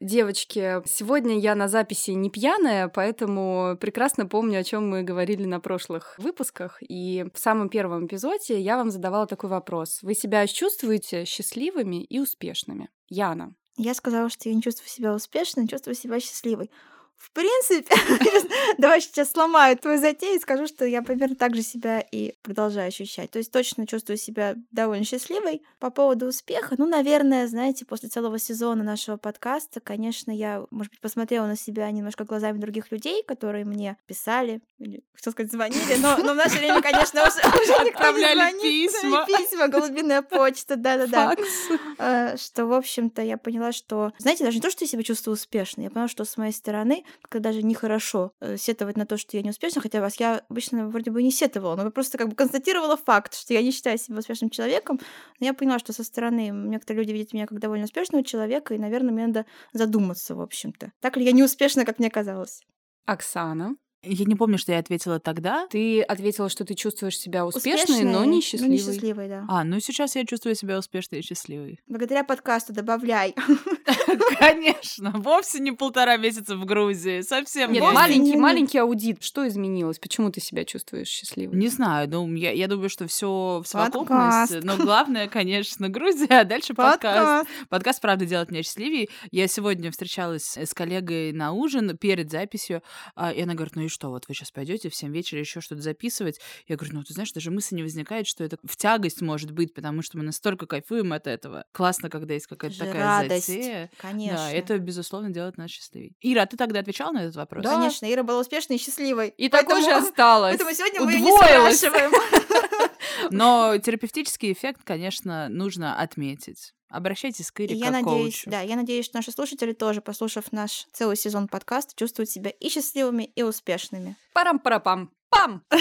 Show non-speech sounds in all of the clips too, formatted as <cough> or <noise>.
Девочки, сегодня я на записи не пьяная, поэтому прекрасно помню, о чем мы говорили на прошлых выпусках. И в самом первом эпизоде я вам задавала такой вопрос. Вы себя чувствуете счастливыми и успешными? Яна. Я сказала, что я не чувствую себя успешной, чувствую себя счастливой. В принципе, <laughs> давай сейчас сломаю твою затею и скажу, что я примерно так же себя и продолжаю ощущать. То есть точно чувствую себя довольно счастливой. По поводу успеха, ну, наверное, знаете, после целого сезона нашего подкаста, конечно, я, может быть, посмотрела на себя немножко глазами других людей, которые мне писали, или, что сказать, звонили, но, но в наше время, конечно, уже, <laughs> уже никто не звонит. письма. <laughs> Письма, голубиная почта, да-да-да. Э, Что, в общем-то, я поняла, что, знаете, даже не то, что я себя чувствую успешной, я поняла, что с моей стороны как даже нехорошо э, сетовать на то, что я не успешна, хотя вас я обычно вроде бы не сетовала, но я просто как бы констатировала факт, что я не считаю себя успешным человеком, но я поняла, что со стороны некоторые люди видят меня как довольно успешного человека, и, наверное, мне надо задуматься, в общем-то. Так ли я не успешна, как мне казалось? Оксана. Я не помню, что я ответила тогда. Ты ответила, что ты чувствуешь себя успешной, но не но счастливой. не счастливой, да. А, ну сейчас я чувствую себя успешной и счастливой. Благодаря подкасту добавляй. <laughs> Конечно, вовсе не полтора месяца в Грузии, совсем Нет, не. маленький, не- маленький аудит. Что изменилось? Почему ты себя чувствуешь счастливой? Не знаю, ну, я, я думаю, что все в Подкаст. совокупности. Но главное, конечно, Грузия, а дальше подкаст. Подкаст. Подкаст, правда, делает меня счастливее. Я сегодня встречалась с коллегой на ужин перед записью, а, и она говорит, ну и что, вот вы сейчас пойдете в 7 вечера еще что-то записывать? Я говорю, ну ты знаешь, даже мысль не возникает, что это в тягость может быть, потому что мы настолько кайфуем от этого. Классно, когда есть какая-то такая радость. затея. Конечно. Да, это, безусловно, делает нас счастливее. Ира, а ты тогда отвечала на этот вопрос? Да. Конечно, Ира была успешной и счастливой. И такой же Поэтому- осталось. Поэтому сегодня мы не спрашиваем. <laughs> Но терапевтический эффект, конечно, нужно отметить. Обращайтесь к И Ире я как к надеюсь, коучу. да, я надеюсь, что наши слушатели тоже, послушав наш целый сезон подкаста, чувствуют себя и счастливыми, и успешными. Парам-парапам. Пам! <laughs>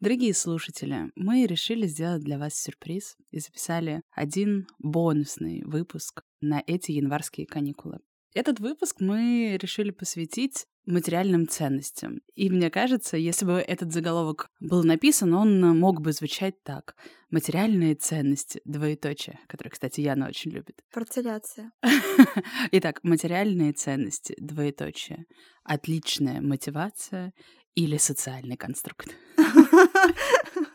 Дорогие слушатели, мы решили сделать для вас сюрприз и записали один бонусный выпуск на эти январские каникулы. Этот выпуск мы решили посвятить материальным ценностям. И мне кажется, если бы этот заголовок был написан, он мог бы звучать так. Материальные ценности, двоеточие, которые, кстати, Яна очень любит. Парцеляция. <laughs> Итак, материальные ценности, двоеточие. Отличная мотивация или социальный конструкт. <laughs> <laughs>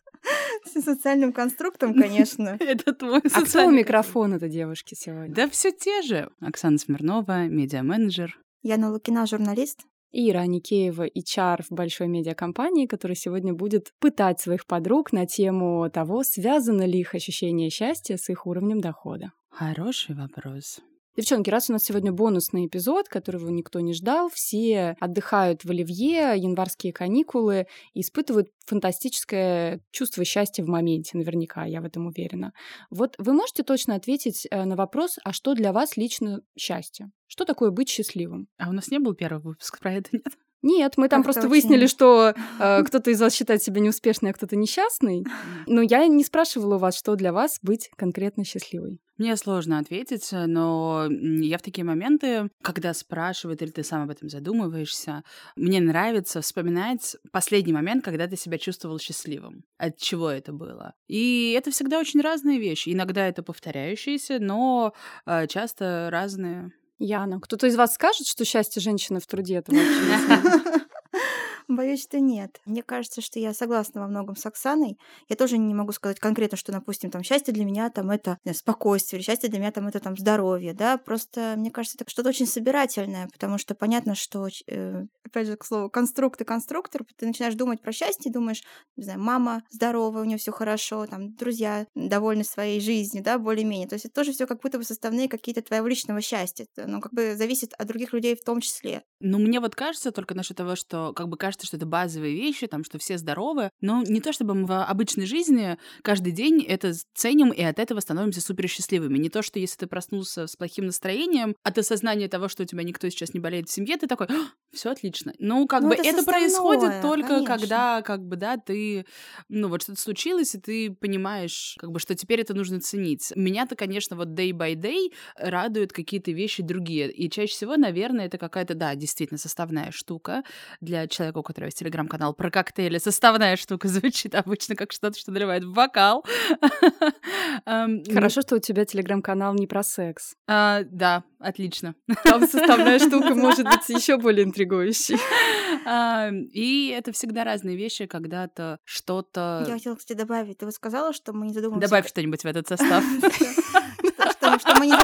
С социальным конструктом, конечно. <laughs> Это твой А кто у социальный микрофона это девушки сегодня? Да все те же. Оксана Смирнова, медиа-менеджер. Яна Лукина, журналист. Ира Аникеева, HR в большой медиакомпании, которая сегодня будет пытать своих подруг на тему того, связано ли их ощущение счастья с их уровнем дохода. Хороший вопрос. Девчонки, раз у нас сегодня бонусный эпизод, которого никто не ждал, все отдыхают в Оливье, январские каникулы, испытывают фантастическое чувство счастья в моменте, наверняка, я в этом уверена. Вот вы можете точно ответить э, на вопрос, а что для вас лично счастье? Что такое быть счастливым? А у нас не был первый выпуск про это, нет? Нет, мы там Как-то просто очень- выяснили, что э, <laughs> кто-то из вас считает себя неуспешной, а кто-то несчастный. Но я не спрашивала у вас, что для вас быть конкретно счастливой. Мне сложно ответить, но я в такие моменты, когда спрашивают или ты сам об этом задумываешься, мне нравится вспоминать последний момент, когда ты себя чувствовал счастливым. От чего это было. И это всегда очень разные вещи. Иногда это повторяющиеся, но э, часто разные. Яна, кто-то из вас скажет, что счастье женщины в труде это вообще? <laughs> Боюсь, что нет. Мне кажется, что я согласна во многом с Оксаной. Я тоже не могу сказать конкретно, что, допустим, там счастье для меня там это спокойствие, или счастье для меня там это там здоровье, да. Просто мне кажется, это что-то очень собирательное, потому что понятно, что э, опять же к слову конструкт и конструктор, ты начинаешь думать про счастье, думаешь, не знаю, мама здоровая, у нее все хорошо, там друзья довольны своей жизнью, да, более-менее. То есть это тоже все как будто бы составные какие-то твоего личного счастья. Ну, как бы зависит от других людей в том числе. Ну, мне вот кажется только насчет того, что как бы каждый кажется, что это базовые вещи, там, что все здоровы, но не то чтобы мы в обычной жизни каждый день это ценим и от этого становимся супер счастливыми. Не то, что если ты проснулся с плохим настроением, от осознания того, что у тебя никто сейчас не болеет в семье, ты такой, все отлично. Ну, как Ну, бы это это происходит только составное, когда, как бы, да, ты, ну, вот что-то случилось, и ты понимаешь, как бы, что теперь это нужно ценить. Меня-то, конечно, вот day by day радуют какие-то вещи другие. И чаще всего, наверное, это какая-то, да, действительно, составная штука для человека, у которого есть телеграм-канал про коктейли. Составная штука звучит обычно как что-то, что наливает в бокал. <laughs> Эм, Хорошо, что у тебя телеграм-канал не про секс. а, Да, отлично. <laughs> Там составная штука может быть еще более интригующей. А, И это всегда разные вещи, когда-то что-то... Я хотела, кстати, добавить. Ты вот сказала, что мы не задумываемся... Добавь что-нибудь в этот состав. <laughs> Что- что- что мы не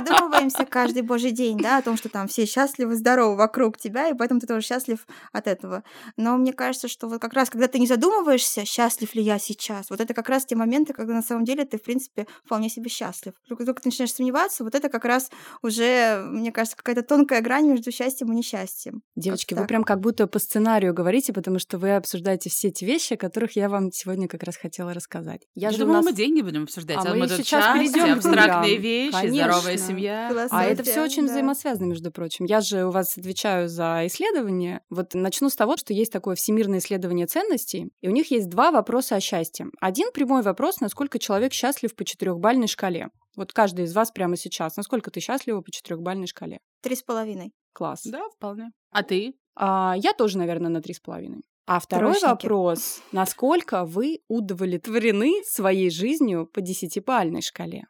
задумываемся каждый божий день, да, о том, что там все счастливы, здоровы вокруг тебя, и поэтому ты тоже счастлив от этого. Но мне кажется, что вот как раз, когда ты не задумываешься, счастлив ли я сейчас, вот это как раз те моменты, когда на самом деле ты, в принципе, вполне себе счастлив. Только, только ты начинаешь сомневаться, вот это как раз уже, мне кажется, какая-то тонкая грань между счастьем и несчастьем. Девочки, вы прям как будто по сценарию говорите, потому что вы обсуждаете все эти вещи, о которых я вам сегодня как раз хотела рассказать. Я же у думала, нас- мы деньги будем обсуждать. А А мы мы сейчас перейдем к абстрактные вещи, Конечно. здоровая семья. А это все очень да. взаимосвязано, между прочим. Я же у вас отвечаю за исследования. Вот начну с того, что есть такое всемирное исследование ценностей, и у них есть два вопроса о счастье. Один прямой вопрос, насколько человек счастлив по четырехбальной шкале. Вот каждый из вас прямо сейчас, насколько ты счастлива по четырехбальной шкале? Три с половиной. Класс. Да, вполне. А ты? А, я тоже, наверное, на три с половиной. А второй Троечники. вопрос. Насколько вы удовлетворены своей жизнью по десятибальной шкале?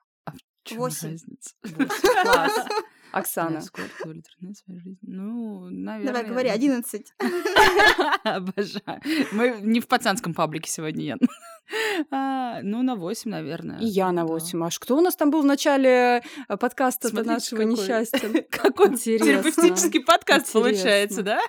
Восемь. разница? <laughs> Класс. Оксана. Насколько удовлетворены своей жизнью? Ну, наверное... Давай, говори, одиннадцать. <laughs> Обожаю. Мы не в пацанском паблике сегодня, Ян. <laughs> А, Ну, на 8, наверное. И я на Да. 8. А что у нас там был в начале э, подкаста Смотрите, нашего какой. несчастья? Какой Интересно. терапевтический подкаст Интересно. получается, да?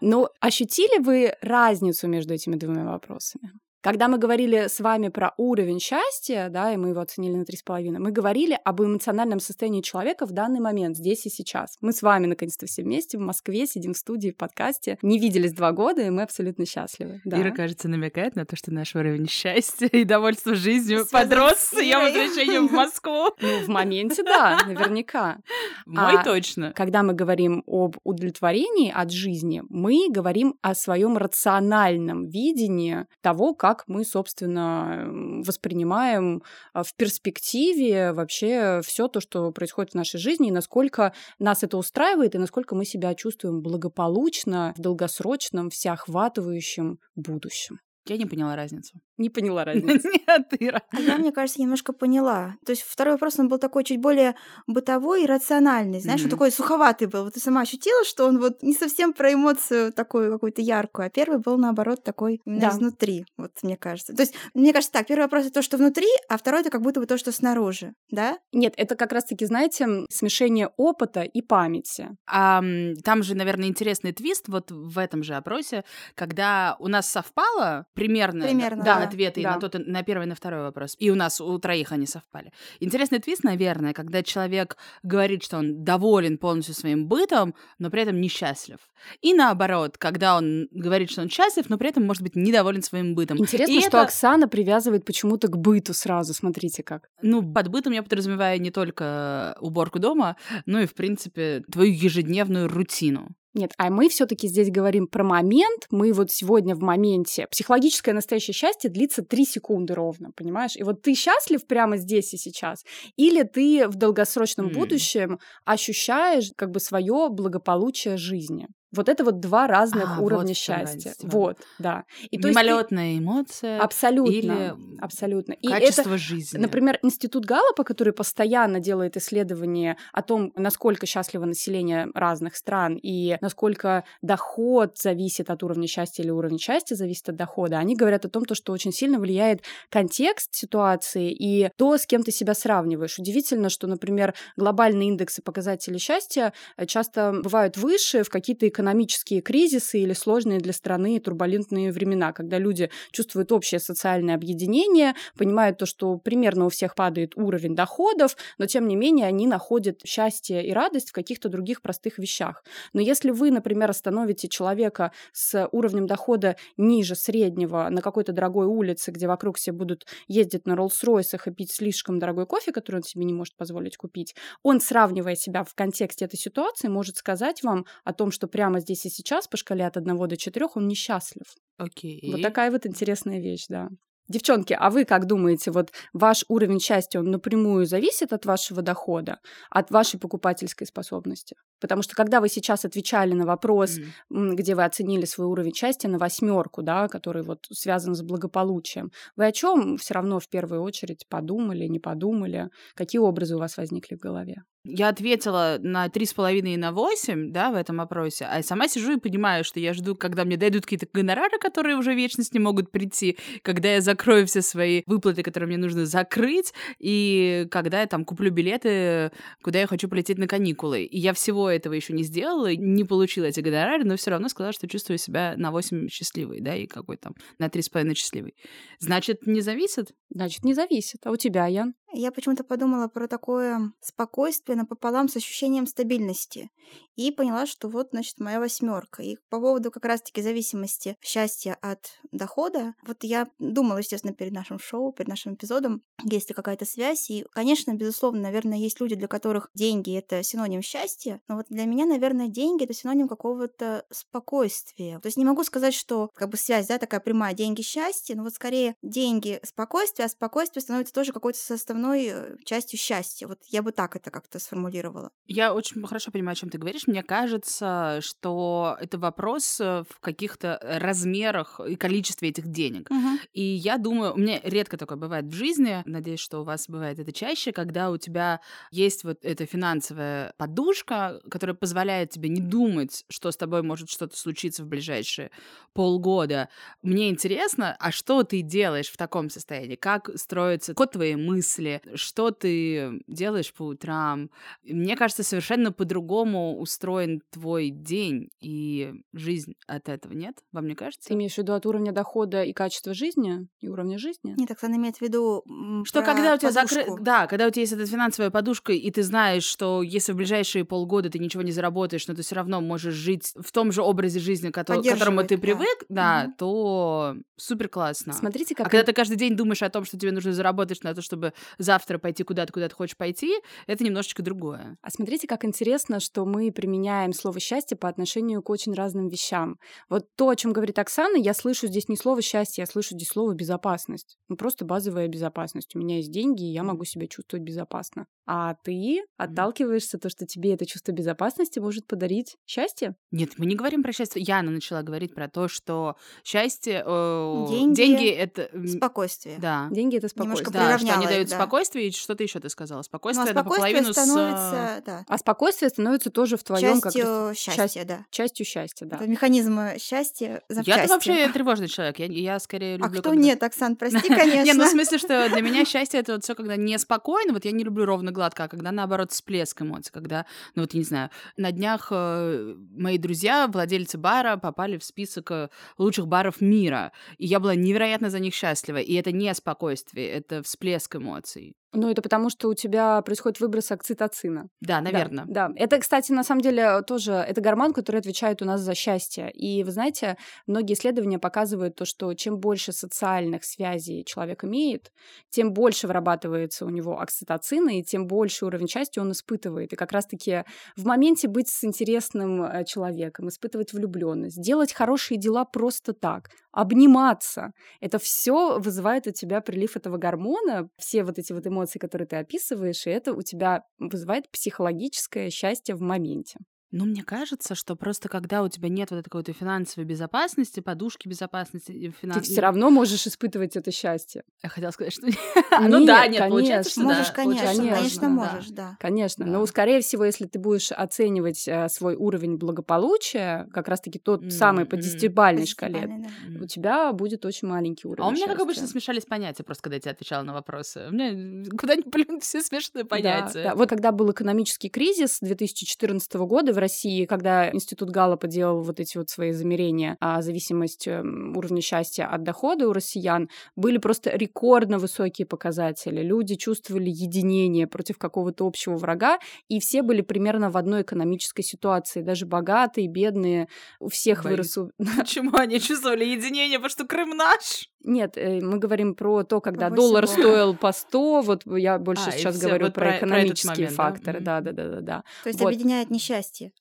Ну, ощутили вы разницу между этими двумя вопросами? Когда мы говорили с вами про уровень счастья, да, и мы его оценили на 3,5, мы говорили об эмоциональном состоянии человека в данный момент, здесь и сейчас. Мы с вами, наконец-то, все вместе в Москве, сидим в студии, в подкасте, не виделись два года, и мы абсолютно счастливы. Да. Ира, кажется, намекает на то, что наш уровень счастья и довольства жизнью Связан подрос с ее возвращением в Москву. Ну, в моменте, да, наверняка. Мой А, точно. Когда мы говорим об удовлетворении от жизни, мы говорим о своем рациональном видении того, как мы, собственно, воспринимаем а, в перспективе вообще все то, что происходит в нашей жизни, и насколько нас это устраивает, и насколько мы себя чувствуем благополучно в долгосрочном, всеохватывающем будущем. Я не поняла разницу. Не поняла <laughs> разницы. Нет, Ира. А я, мне кажется, немножко поняла. То есть второй вопрос, он был такой чуть более бытовой и рациональный. Знаешь, он Мгм. такой суховатый был. Вот ты сама ощутила, что он вот не совсем про эмоцию такую какую-то яркую, а первый был, наоборот, такой именно Да. изнутри, вот мне кажется. То есть, мне кажется так, первый вопрос — это то, что внутри, а второй — это как будто бы то, что снаружи, да? Нет, это как раз-таки, знаете, смешение опыта и памяти. А, там же, наверное, интересный твист вот в этом же опросе, когда у нас совпало примерно, Примерно, да, да. ответы и Да. на тот, и на первый, и на второй вопрос. И у нас у троих они совпали. Интересный твист, наверное, когда человек говорит, что он доволен полностью своим бытом, но при этом несчастлив. И наоборот, когда он говорит, что он счастлив, но при этом может быть недоволен своим бытом. Интересно, И что это- Оксана привязывает почему-то к быту сразу. Смотрите как. Ну, под бытом я подразумеваю не только уборку дома, но и, в принципе, твою ежедневную рутину. Нет, а мы все-таки здесь говорим про момент. Мы вот сегодня в моменте. Психологическое настоящее счастье длится 3 секунды ровно, понимаешь? И вот ты счастлив прямо здесь и сейчас, или ты в долгосрочном М. будущем ощущаешь как бы свое благополучие жизни. Вот это вот два разных А, вот уровня в чём счастья. Вот, да. И то есть Мимолетная эмоция Абсолютно. или Абсолютно. И это качество жизни. Например, Институт Галлапа, который постоянно делает исследования о том, насколько счастливо население разных стран и насколько доход зависит от уровня счастья или уровень счастья зависит от дохода, они говорят о том, то, что очень сильно влияет контекст ситуации и то, с кем ты себя сравниваешь. Удивительно, что, например, глобальные индексы показателей счастья э, часто бывают выше в какие-то экономические экономические кризисы или сложные для страны турбулентные времена, когда люди чувствуют общее социальное объединение, понимают то, что примерно у всех падает уровень доходов, но тем не менее они находят счастье и радость в каких-то других простых вещах. Но если вы, например, остановите человека с уровнем дохода ниже среднего на какой-то дорогой улице, где вокруг все будут ездить на Роллс-Ройсах и пить слишком дорогой кофе, который он себе не может позволить купить, он, сравнивая себя в контексте этой ситуации, может сказать вам о том, что прямо здесь и сейчас по шкале от 1 до 4 он несчастлив. Окей. Вот такая вот интересная вещь, да. Девчонки, а вы как думаете, вот ваш уровень счастья, он напрямую зависит от вашего дохода, от вашей покупательской способности? Потому что когда вы сейчас отвечали на вопрос, mm. где вы оценили свой уровень счастья на восьмерку, да, который вот связан с благополучием, вы о чем все равно в первую очередь подумали, не подумали? Какие образы у вас возникли в голове? Я ответила на три с половиной и на восемь, да, в этом опросе, а сама сижу и понимаю, что я жду, когда мне дойдут какие-то гонорары, которые уже вечность не могут прийти, когда я закрою все свои выплаты, которые мне нужно закрыть, и когда я там куплю билеты, куда я хочу полететь на каникулы. И я всего этого еще не сделала, не получила эти гонорары, но все равно сказала, что чувствую себя на восемь счастливой, да, и какой там на три с половиной счастливой. Значит, не зависит? Значит, не зависит. А у тебя, Ян? Я почему-то подумала про такое спокойствие напополам с ощущением стабильности. И поняла, что вот, значит, моя восьмерка. И по поводу как раз-таки зависимости счастья от дохода, вот я думала, естественно, перед нашим шоу, перед нашим эпизодом, есть ли какая-то связь. И, конечно, безусловно, наверное, есть люди, для которых деньги — это синоним счастья. Но вот для меня, наверное, деньги — это синоним какого-то спокойствия. То есть не могу сказать, что как бы связь, да, такая прямая, деньги — счастье, но вот скорее деньги — спокойствие, а спокойствие становится тоже какой-то составной основной э, частью счастья. Вот я бы так это как-то сформулировала. Я очень хорошо понимаю, о чем ты говоришь. Мне кажется, что это вопрос э, в каких-то размерах и количестве этих денег. Угу. И я думаю, у меня редко такое бывает в жизни, надеюсь, что у вас бывает это чаще, когда у тебя есть вот эта финансовая подушка, которая позволяет тебе не думать, что с тобой может что-то случиться в ближайшие полгода. Мне интересно, а что ты делаешь в таком состоянии? Как строится ход твоей мысли? Что ты делаешь по утрам. Мне кажется, совершенно по-другому устроен твой день и жизнь от этого, нет? Вам не кажется? Ты имеешь в виду от уровня дохода и качества жизни? И уровня жизни? Нет, Оксана имеет в виду Что когда у тебя закрыт... Да, когда у тебя есть эта финансовая подушка, и ты знаешь, что если в ближайшие полгода ты ничего не заработаешь, но ты все равно можешь жить в том же образе жизни, который, к которому ты привык, да, да то супер классно. Смотрите, как... А когда ты каждый день думаешь о том, что тебе нужно заработать на то, чтобы завтра пойти куда-то, куда ты хочешь пойти, это немножечко другое. А смотрите, как интересно, что мы применяем слово «счастье» по отношению к очень разным вещам. Вот то, о чем говорит Оксана, я слышу здесь не слово «счастье», я слышу здесь слово «безопасность». Ну, просто базовая безопасность. У меня есть деньги, и я могу себя чувствовать безопасно. А ты отталкиваешься то, что тебе это чувство безопасности может подарить счастье? Нет, мы не говорим про счастье. Яна начала говорить про то, что счастье... Э, деньги, деньги — это... Спокойствие. Да. Деньги — это спокойствие. Да, что они дают да. Спокойствие, и что ты еще ты сказала? Спокойствие, ну, а спокойствие наполовину становится, с... да. А спокойствие становится тоже в твоем частью как счастья, часть, да. Частью счастья, да. Это механизм счастья запчасти. Я вообще тревожный человек. Я, я скорее люблю... А кто когда... нет, Оксан, прости, конечно. <laughs> Не, ну в смысле, что для меня счастье — это вот все, когда неспокойно. Вот я не люблю ровно гладко, а когда, наоборот, всплеск эмоций. Когда, ну вот, я не знаю, на днях э, мои друзья, владельцы бара, попали в список э, лучших баров мира. И я была невероятно за них счастлива. И это не спокойствие, это всплеск эмоций. suit Ну, это потому, что у тебя происходит выброс окситоцина. Да, наверное. Да, да. Это, кстати, на самом деле тоже это гормон, который отвечает у нас за счастье. И вы знаете, многие исследования показывают то, что чем больше социальных связей человек имеет, тем больше вырабатывается у него окситоцина, и тем больше уровень счастья он испытывает. И как раз-таки в моменте быть с интересным э, человеком, испытывать влюбленность, делать хорошие дела просто так, обниматься. Это все вызывает у тебя прилив этого гормона, все вот эти вот эмоции, которые ты описываешь, и это у тебя вызывает психологическое счастье в моменте. Ну, мне кажется, что просто когда у тебя нет вот этой какой-то финансовой безопасности, подушки безопасности, финанс... ты все равно можешь испытывать это счастье. Я хотела сказать, что <laughs> ну да, нет, получается, что можешь, конечно, конечно, можешь, да. Конечно, но скорее всего, если ты будешь оценивать э, свой уровень благополучия, как раз-таки тот самый по десятибальной шкале, у тебя будет очень маленький уровень. А у меня, как обычно, смешались понятия, просто когда я тебе отвечала на вопросы. У меня куда ни плюнь, <laughs> все смешанные понятия. Вот когда был экономический кризис 2014 года, России, когда Институт Галлопа делал вот эти вот свои замерения о зависимости уровня счастья от дохода у россиян, были просто рекордно высокие показатели. Люди чувствовали единение против какого-то общего врага, и все были примерно в одной экономической ситуации. Даже богатые, бедные, у всех Боюсь. вырос... Почему они чувствовали единение? Потому что Крым наш? Нет, э, мы говорим про то, когда По доллар всего. стоил по 100, вот я больше А, сейчас говорю вот про, про- экономические момент, да? факторы. Мгм. Да, да, да, да, да. То есть Вот. объединяет несчастье.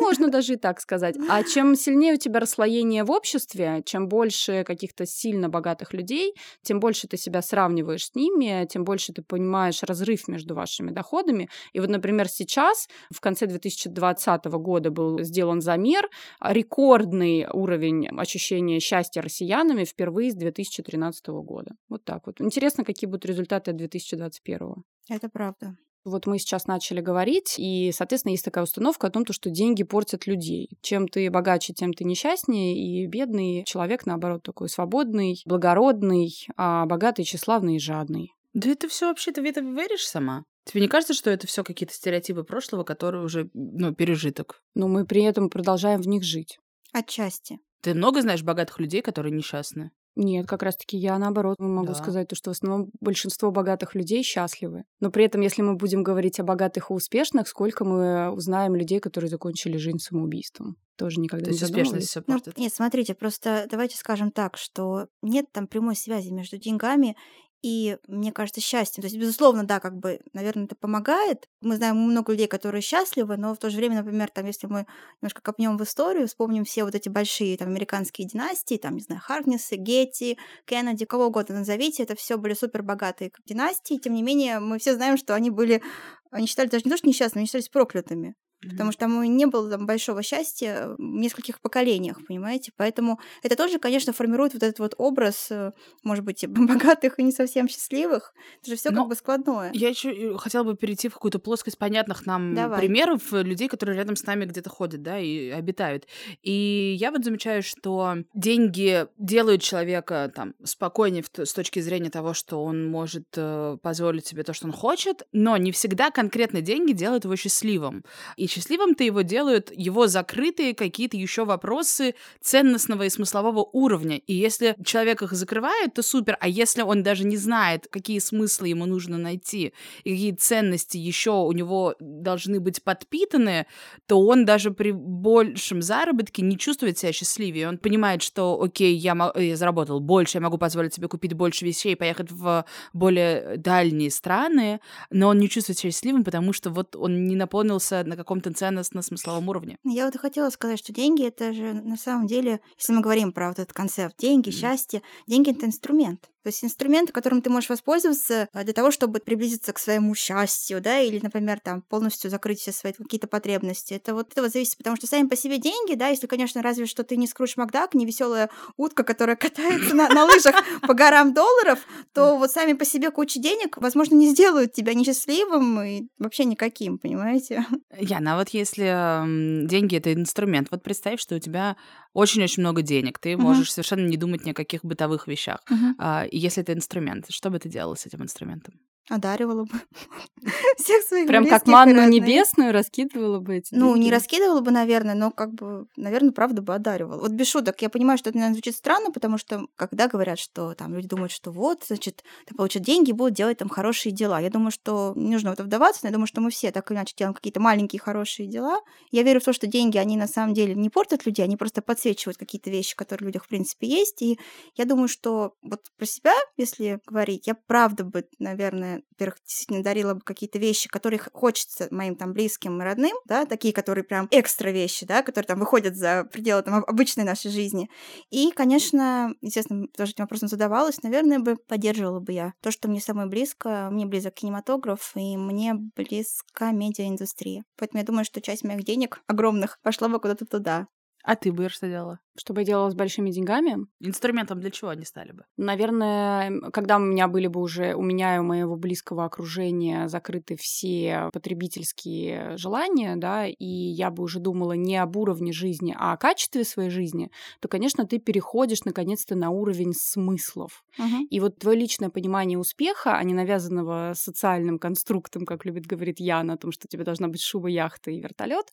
Можно даже и так сказать. А чем сильнее у тебя расслоение в обществе, чем больше каких-то сильно богатых людей, тем больше ты себя сравниваешь с ними, тем больше ты понимаешь разрыв между вашими доходами. И вот, например, сейчас, в конце 2020 года был сделан замер, рекордный уровень ощущения счастья россиянами впервые с 2013 года. Вот так вот. Интересно, какие будут результаты 2021. Это правда. Вот мы сейчас начали говорить, и, соответственно, есть такая установка о том, то, что деньги портят людей. Чем ты богаче, тем ты несчастнее, и бедный человек, наоборот, такой свободный, благородный, а богатый, тщеславный и жадный. Да это все вообще, ты в это веришь сама? Тебе не кажется, что это все какие-то стереотипы прошлого, которые уже, ну, пережиток? Но мы при этом продолжаем в них жить. Отчасти. Ты много знаешь богатых людей, которые несчастны? Нет, как раз-таки я наоборот могу Да. сказать то, что в основном большинство богатых людей счастливы. Но при этом, если мы будем говорить о богатых и успешных, сколько мы узнаем людей, которые закончили жизнь самоубийством? Тоже никогда То не успешность все Ну, нет, смотрите, просто давайте скажем так, что нет там прямой связи между деньгами и, мне кажется, счастьем. То есть, безусловно, да, как бы, наверное, это помогает. Мы знаем много людей, которые счастливы, но в то же время, например, там, если мы немножко копнем в историю, вспомним все вот эти большие там американские династии, там, не знаю, Харнесы, Гетти, Кеннеди, кого угодно назовите, это все были супер богатые династии. Тем не менее, мы все знаем, что они были, они считались даже не то, что несчастными, они считались проклятыми. Потому что там не было там большого счастья в нескольких поколениях, понимаете? Поэтому это тоже, конечно, формирует вот этот вот образ, э, может быть, <laughs> богатых и не совсем счастливых. Это же все как бы складное. Я еще хотела бы перейти в какую-то плоскость понятных нам Давай. примеров э, людей, которые рядом с нами где-то ходят, да, и обитают. И я вот замечаю, что деньги делают человека там спокойнее в с точки зрения того, что он может э, позволить себе то, что он хочет, но не всегда конкретно деньги делают его счастливым. И счастливым-то его делают его закрытые какие-то еще вопросы ценностного и смыслового уровня. И если человек их закрывает, то супер. А если он даже не знает, какие смыслы ему нужно найти и какие ценности еще у него должны быть подпитаны, то он даже при большем заработке не чувствует себя счастливее. Он понимает, что, окей, я, мо- я заработал больше, я могу позволить себе купить больше вещей, поехать в более дальние страны, но он не чувствует себя счастливым, потому что вот он не наполнился на каком-то ценностно-смысловом уровне. Я вот и хотела сказать, что деньги это же на самом деле, если мы говорим про вот этот концепт деньги, Мгм. счастье, деньги это инструмент. То есть инструмент, которым ты можешь воспользоваться э, для того, чтобы приблизиться к своему счастью, да, или, например, там полностью закрыть все свои какие-то потребности. Это вот этого зависит, потому что сами по себе деньги, да, если, конечно, разве что ты не Скрудж Макдак, не веселая утка, которая <laughs> катается на, на лыжах по горам долларов, то вот сами по себе куча денег, возможно, не сделают тебя несчастливым и вообще никаким, понимаете? Яна, а вот если деньги это инструмент, вот представь, что у тебя очень-очень много денег, ты Мгм. можешь совершенно не думать ни о каких бытовых вещах. А, и если это инструмент, что бы ты делала с этим инструментом? Одаривала бы <laughs> всех своих Прям как манну небесную раскидывала бы эти Ну, не деньги. раскидывала бы, наверное, но как бы, наверное, правда бы одаривала. Вот без шуток, я понимаю, что это, наверное, звучит странно, потому что когда говорят, что там люди думают, что вот, значит, получат деньги, будут делать там хорошие дела. Я думаю, что не нужно в это вдаваться, но я думаю, что мы все так или иначе делаем какие-то маленькие хорошие дела. Я верю в то, что деньги, они на самом деле не портят людей, они просто подсвечивают какие-то вещи, которые в людях, в принципе, есть. И я думаю, что вот про себя, если говорить, я правда бы, наверное, во-первых, действительно дарила бы какие-то вещи, которые хочется моим там близким и родным, да, такие, которые прям экстра вещи, да, которые там выходят за пределы там об- обычной нашей жизни. И, конечно, естественно, тоже этим вопросом задавалась, наверное, бы поддерживала бы я то, что мне самое близко. Мне близок кинематограф, и мне близка медиаиндустрия. Поэтому я думаю, что часть моих денег огромных пошла бы куда-то туда. А ты бы что делала? Чтобы я делала с большими деньгами? Инструментом для чего они стали бы? Наверное, когда у меня были бы уже, у меня и у моего близкого окружения закрыты все потребительские желания, да, и я бы уже думала не об уровне жизни, а о качестве своей жизни, то, конечно, ты переходишь наконец-то на уровень смыслов. Мгм. И вот твое личное понимание успеха, а не навязанного социальным конструктом, как любит говорить Яна, о том, что тебе должна быть шуба, яхта и вертолет,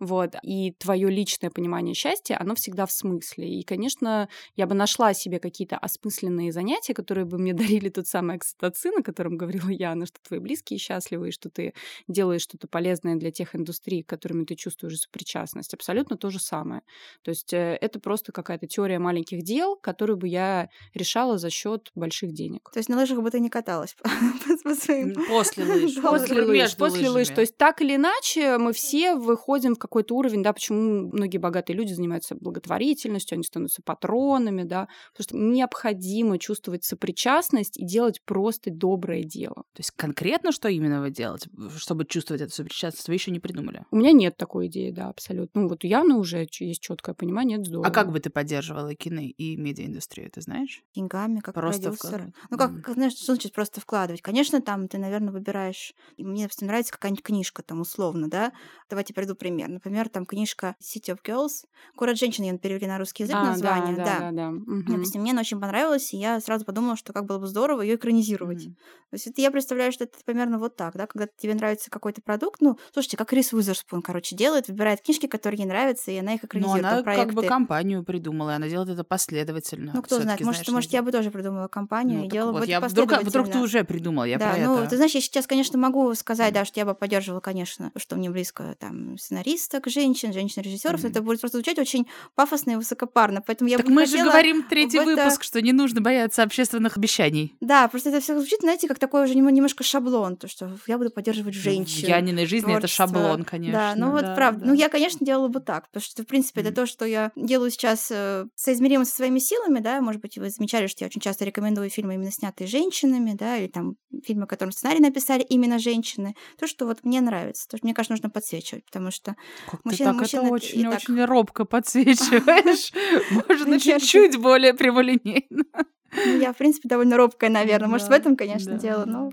вот, и твое личное понимание счастья, оно всегда в смысле. И, конечно, я бы нашла себе какие-то осмысленные занятия, которые бы мне <laughs> дарили тот самый окситоцин, о котором говорила Яна, что твои близкие счастливы, и что ты делаешь что-то полезное для тех индустрий, к которыми ты чувствуешь сопричастность. Абсолютно то же самое. То есть э, это просто какая-то теория маленьких дел, которую бы я решала за счет больших денег. То есть на лыжах бы ты не каталась по- <laughs> своим... <laughs> После лыж. После лыж, после лыж. То есть так или иначе мы все выходим в какой-то уровень, да, почему многие богатые люди занимаются благотворительностью, они становятся патронами, да, потому что необходимо чувствовать сопричастность и делать просто доброе дело. То есть конкретно что именно вы делаете, чтобы чувствовать эту сопричастность, вы еще не придумали? У меня нет такой идеи, да, абсолютно. Ну вот у Яны уже есть четкое понимание, это здорово. А как бы ты поддерживала кино и медиаиндустрию, ты знаешь? деньгами, как Просто продюсер. вкладывать? Ну, как, как, знаешь, что значит просто вкладывать? Конечно, там ты, наверное, выбираешь... и Мне, допустим, нравится какая-нибудь книжка, там, условно, да? Давайте приведу пример. Например, там книжка City of Girls. Город женщин, ее перевели на русский язык А, да, название, да, да, да. Мгм. Допустим, мне она очень понравилась, и я сразу подумала, что как было бы здорово ее экранизировать. Мгм. То есть это я представляю, что это примерно вот так, да, когда тебе нравится какой-то продукт, ну, слушайте, как Рис Уизерспун, короче, делает, выбирает книжки, которые ей нравятся, и она их экранизирует. она там проекты. как бы компанию придумала, и она делает это последовательно. Ну, кто знает, может, знаешь, может, я бы тоже придумала компанию Ну, и делала бы вот, это я вдруг, вдруг ты уже придумал, я да, про ну, это. ты знаешь, я сейчас, конечно, могу сказать, да, что я бы поддерживала, конечно, что мне близко там сценаристок, женщин, женщин-режиссеров, Мгм. это будет просто звучать очень пафосно и высокопарно, поэтому я так бы мы же говорим третий это- выпуск, что не нужно бояться общественных обещаний. Да, просто это все звучит, знаете, как такой уже нем- немножко шаблон, то, что я буду поддерживать женщин. В Яниной жизни это творчество. шаблон, конечно. Да, ну вот да, правда. да. Ну я, конечно, делала бы так, потому что, в принципе, это Мгм. то, что я делаю сейчас э, соизмеримо со своими силами, да, может быть, вы замечали, что я очень часто рекомендую фильмы, именно снятые женщинами, да, или там фильмы, которым сценарий написали именно женщины. То, что вот мне нравится, то, что мне кажется, нужно подсвечивать, потому что Как мужчина- ты так мужчина это и очень-очень так. робко подсвечиваешь. <laughs> Можно Мне чуть-чуть более прямолинейно. ну, я, в принципе, довольно робкая, наверное. Может, в этом, конечно, дело, но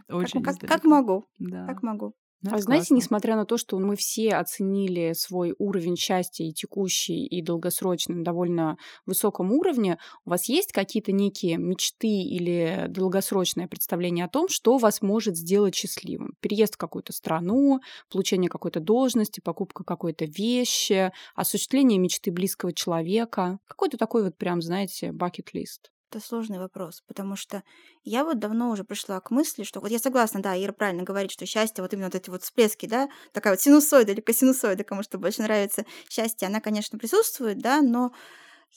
как, могу, как могу. Ну, А знаете, классно. несмотря на то, что мы все оценили свой уровень счастья и текущий, и долгосрочный на довольно высоком уровне, у вас есть какие-то некие мечты или долгосрочное представление о том, что вас может сделать счастливым? Переезд в какую-то страну, получение какой-то должности, покупка какой-то вещи, осуществление мечты близкого человека. Какой-то такой вот прям, знаете, бакет-лист. Это сложный вопрос, потому что я вот давно уже пришла к мысли, что вот я согласна, да, Ира правильно говорит, что счастье, вот именно вот эти вот всплески, да, такая вот синусоида или косинусоида, кому что больше нравится, счастье, она, конечно, присутствует, да, но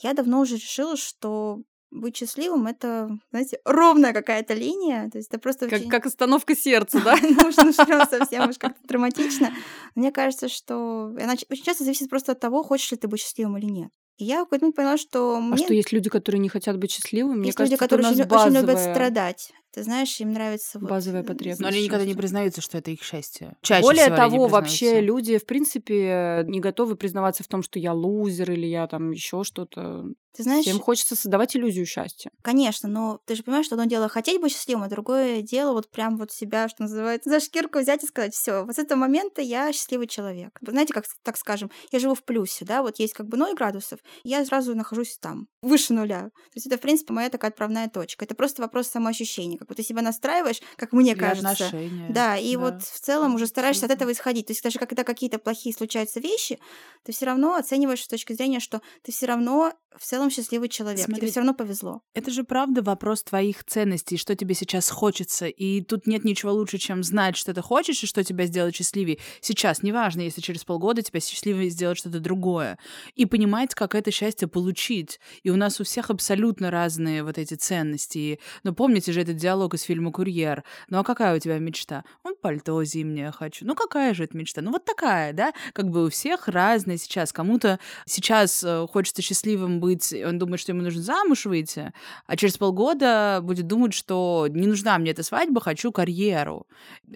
я давно уже решила, что быть счастливым — это, знаете, ровная какая-то линия, то есть это просто Как, очень- как остановка сердца, <laughs> да? <laughs> ну, уж ну, прям <laughs> совсем уж как-то драматично. Мне кажется, что она очень часто зависит просто от того, хочешь ли ты быть счастливым или нет. И я в какой-то момент поняла, что А мне что, есть люди, которые не хотят быть счастливыми? Мне есть кажется, люди, которые очень, очень любят страдать. Ты знаешь, им нравится вот, Базовая э, потребность. Но они никогда не признаются, что это их счастье. Чаще Более всего того, вообще люди, в принципе, не готовы признаваться в том, что я лузер или я там еще что-то. Ты знаешь, Всем хочется создавать иллюзию счастья. конечно, но ты же понимаешь, что одно дело хотеть быть счастливым, а другое дело вот прям вот себя, что называется, <laughs> за шкирку взять и сказать, все, вот с этого момента я счастливый человек. Вы знаете, как так скажем, я живу в плюсе, да, вот есть как бы 0 градусов, я сразу нахожусь там, выше нуля. То есть это, в принципе, моя такая отправная точка. Это просто вопрос самоощущения. Как бы ты себя настраиваешь, как мне Или кажется. отношения. Да, и Да, вот в целом уже стараешься от этого исходить. То есть даже когда какие-то плохие случаются вещи, ты все равно оцениваешь с точки зрения, что ты все равно в целом счастливый человек. Смотри, Тебе все равно повезло. Это же правда вопрос твоих ценностей, что тебе сейчас хочется. И тут нет ничего лучше, чем знать, что ты хочешь и что тебя сделает счастливее. Сейчас, неважно, если через полгода тебя счастливее сделать что-то другое. И понимать, как это счастье получить. И у нас у всех абсолютно разные вот эти ценности. Ну, помните же этот диалог из фильма «Курьер». Ну а какая у тебя мечта? Он пальто зимнее хочу. Ну какая же это мечта? Ну вот такая, да? Как бы у всех разные сейчас. Кому-то сейчас э, хочется счастливым быть, он думает, что ему нужно замуж выйти, а через полгода будет думать, что не нужна мне эта свадьба, хочу карьеру.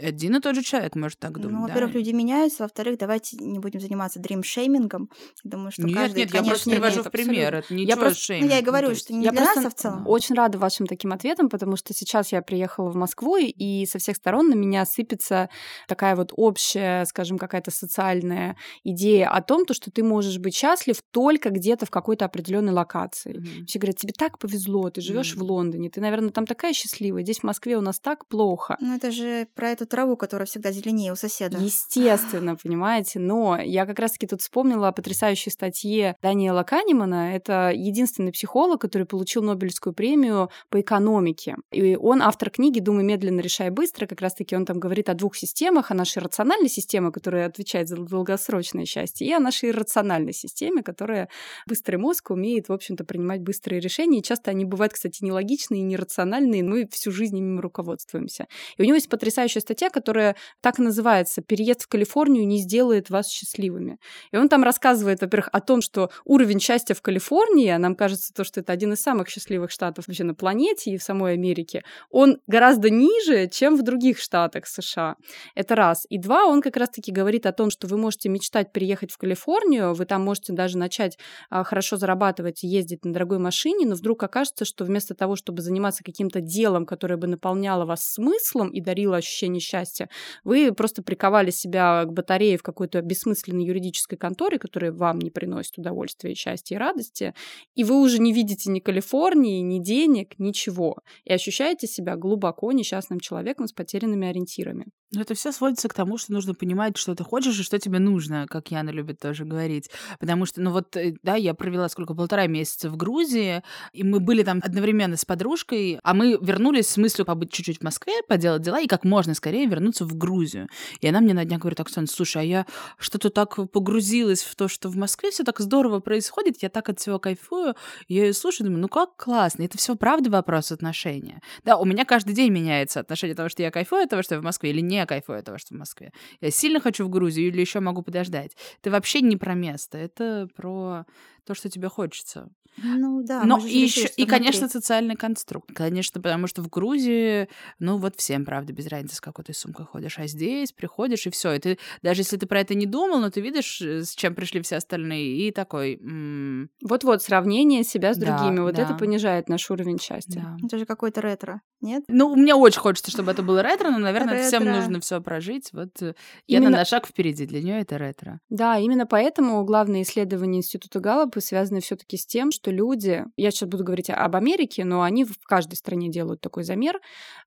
Один и тот же человек может так думать. Ну, да. во-первых, люди меняются, во-вторых, давайте не будем заниматься дрим-шеймингом. Думаю, что Нет, каждый, нет, я конечно, просто привожу нет, в пример. Это Я ничего просто- Ну, я и шейминг, говорю, есть- что не Я для просто нас, а в целом. очень рада вашим таким ответам, потому что сейчас я приехала в Москву, и со всех сторон на меня сыпется такая вот общая, скажем, какая-то социальная идея о том, то, что ты можешь быть счастлив только где-то в какой-то определенной локации. Мгм. Все говорят, тебе так повезло, ты живешь в Мгм. Лондоне, ты, наверное, там такая счастливая, здесь в Москве у нас так плохо. Ну, это же про эту траву, которая всегда зеленее у соседа. Естественно, понимаете, но я как раз-таки тут вспомнила о потрясающей статье Даниэла Канемана. Это единственный психолог, который получил Нобелевскую премию по экономике. И он автор книги «Думай медленно, решай быстро». Как раз-таки он там говорит о двух системах, о нашей рациональной системе, которая отвечает за долгосрочное счастье, и о нашей иррациональной системе, которая быстрый мозг умеет, в общем-то, принимать быстрые решения. И часто они бывают, кстати, нелогичные и нерациональные, мы всю жизнь ими руководствуемся. И у него есть потрясающая статья, которая так и называется «Переезд в Калифорнию не сделает вас счастливыми». И он там рассказывает, во-первых, о том, что уровень счастья в Калифорнии, а нам кажется, то, что это один из самых счастливых штатов вообще на планете и в самой Америке, он гораздо ниже, чем в других штатах США. Это раз. И два, он как раз-таки говорит о том, что вы можете мечтать переехать в Калифорнию, вы там можете даже начать а, хорошо зарабатывать, ездить на дорогой машине, но вдруг окажется, что вместо того, чтобы заниматься каким-то делом, которое бы наполняло вас смыслом и дарило ощущение счастья, вы просто приковали себя к батарее в какой-то бессмысленной юридической конторе, которая вам не приносит удовольствия, счастья и радости, и вы уже не видите ни Калифорнии, ни денег, ничего, и ощущаете себя глубоко несчастным человеком с потерянными ориентирами. Но это все сводится к тому, что нужно понимать, что ты хочешь и что тебе нужно, как Яна любит тоже говорить. Потому что, ну вот, э, да, я провела сколько, полтора месяца в Грузии, и мы были там одновременно с подружкой, а мы вернулись с мыслью побыть чуть-чуть в Москве, поделать дела и как можно скорее вернуться в Грузию. И она мне на днях говорит, Оксана, слушай, а я что-то так погрузилась в то, что в Москве все так здорово происходит, я так от всего кайфую. Я ее слушаю, думаю, ну как классно, это все правда вопрос отношения. Да, у меня каждый день меняется отношение того, что я кайфую от того, что я в Москве, или не кайфую от того, что в Москве. Я сильно хочу в Грузию или еще могу подождать. Это вообще не про место, это про то, что тебе хочется. Ну да. Но и еще, и, конечно, социальный конструкт. Конечно, потому что в Грузии, ну вот всем, правда, без разницы, с какой ты сумкой ходишь. А здесь приходишь, и все. И ты, даже если ты про это не думал, но ты видишь, э, с чем пришли все остальные, и такой... м, Вот-вот, сравнение себя с Да, другими, вот это да. понижает наш уровень счастья. да. Это же какой-то ретро, нет? Ну, мне очень хочется, чтобы это было ретро, но, наверное, всем Ретро. нужно все прожить. Вот э, Именно- на шаг впереди, для нее это ретро. Да, именно поэтому главные исследования Института Галлапа связаны все-таки с тем, что люди, я сейчас буду говорить об Америке, но они в каждой стране делают такой замер,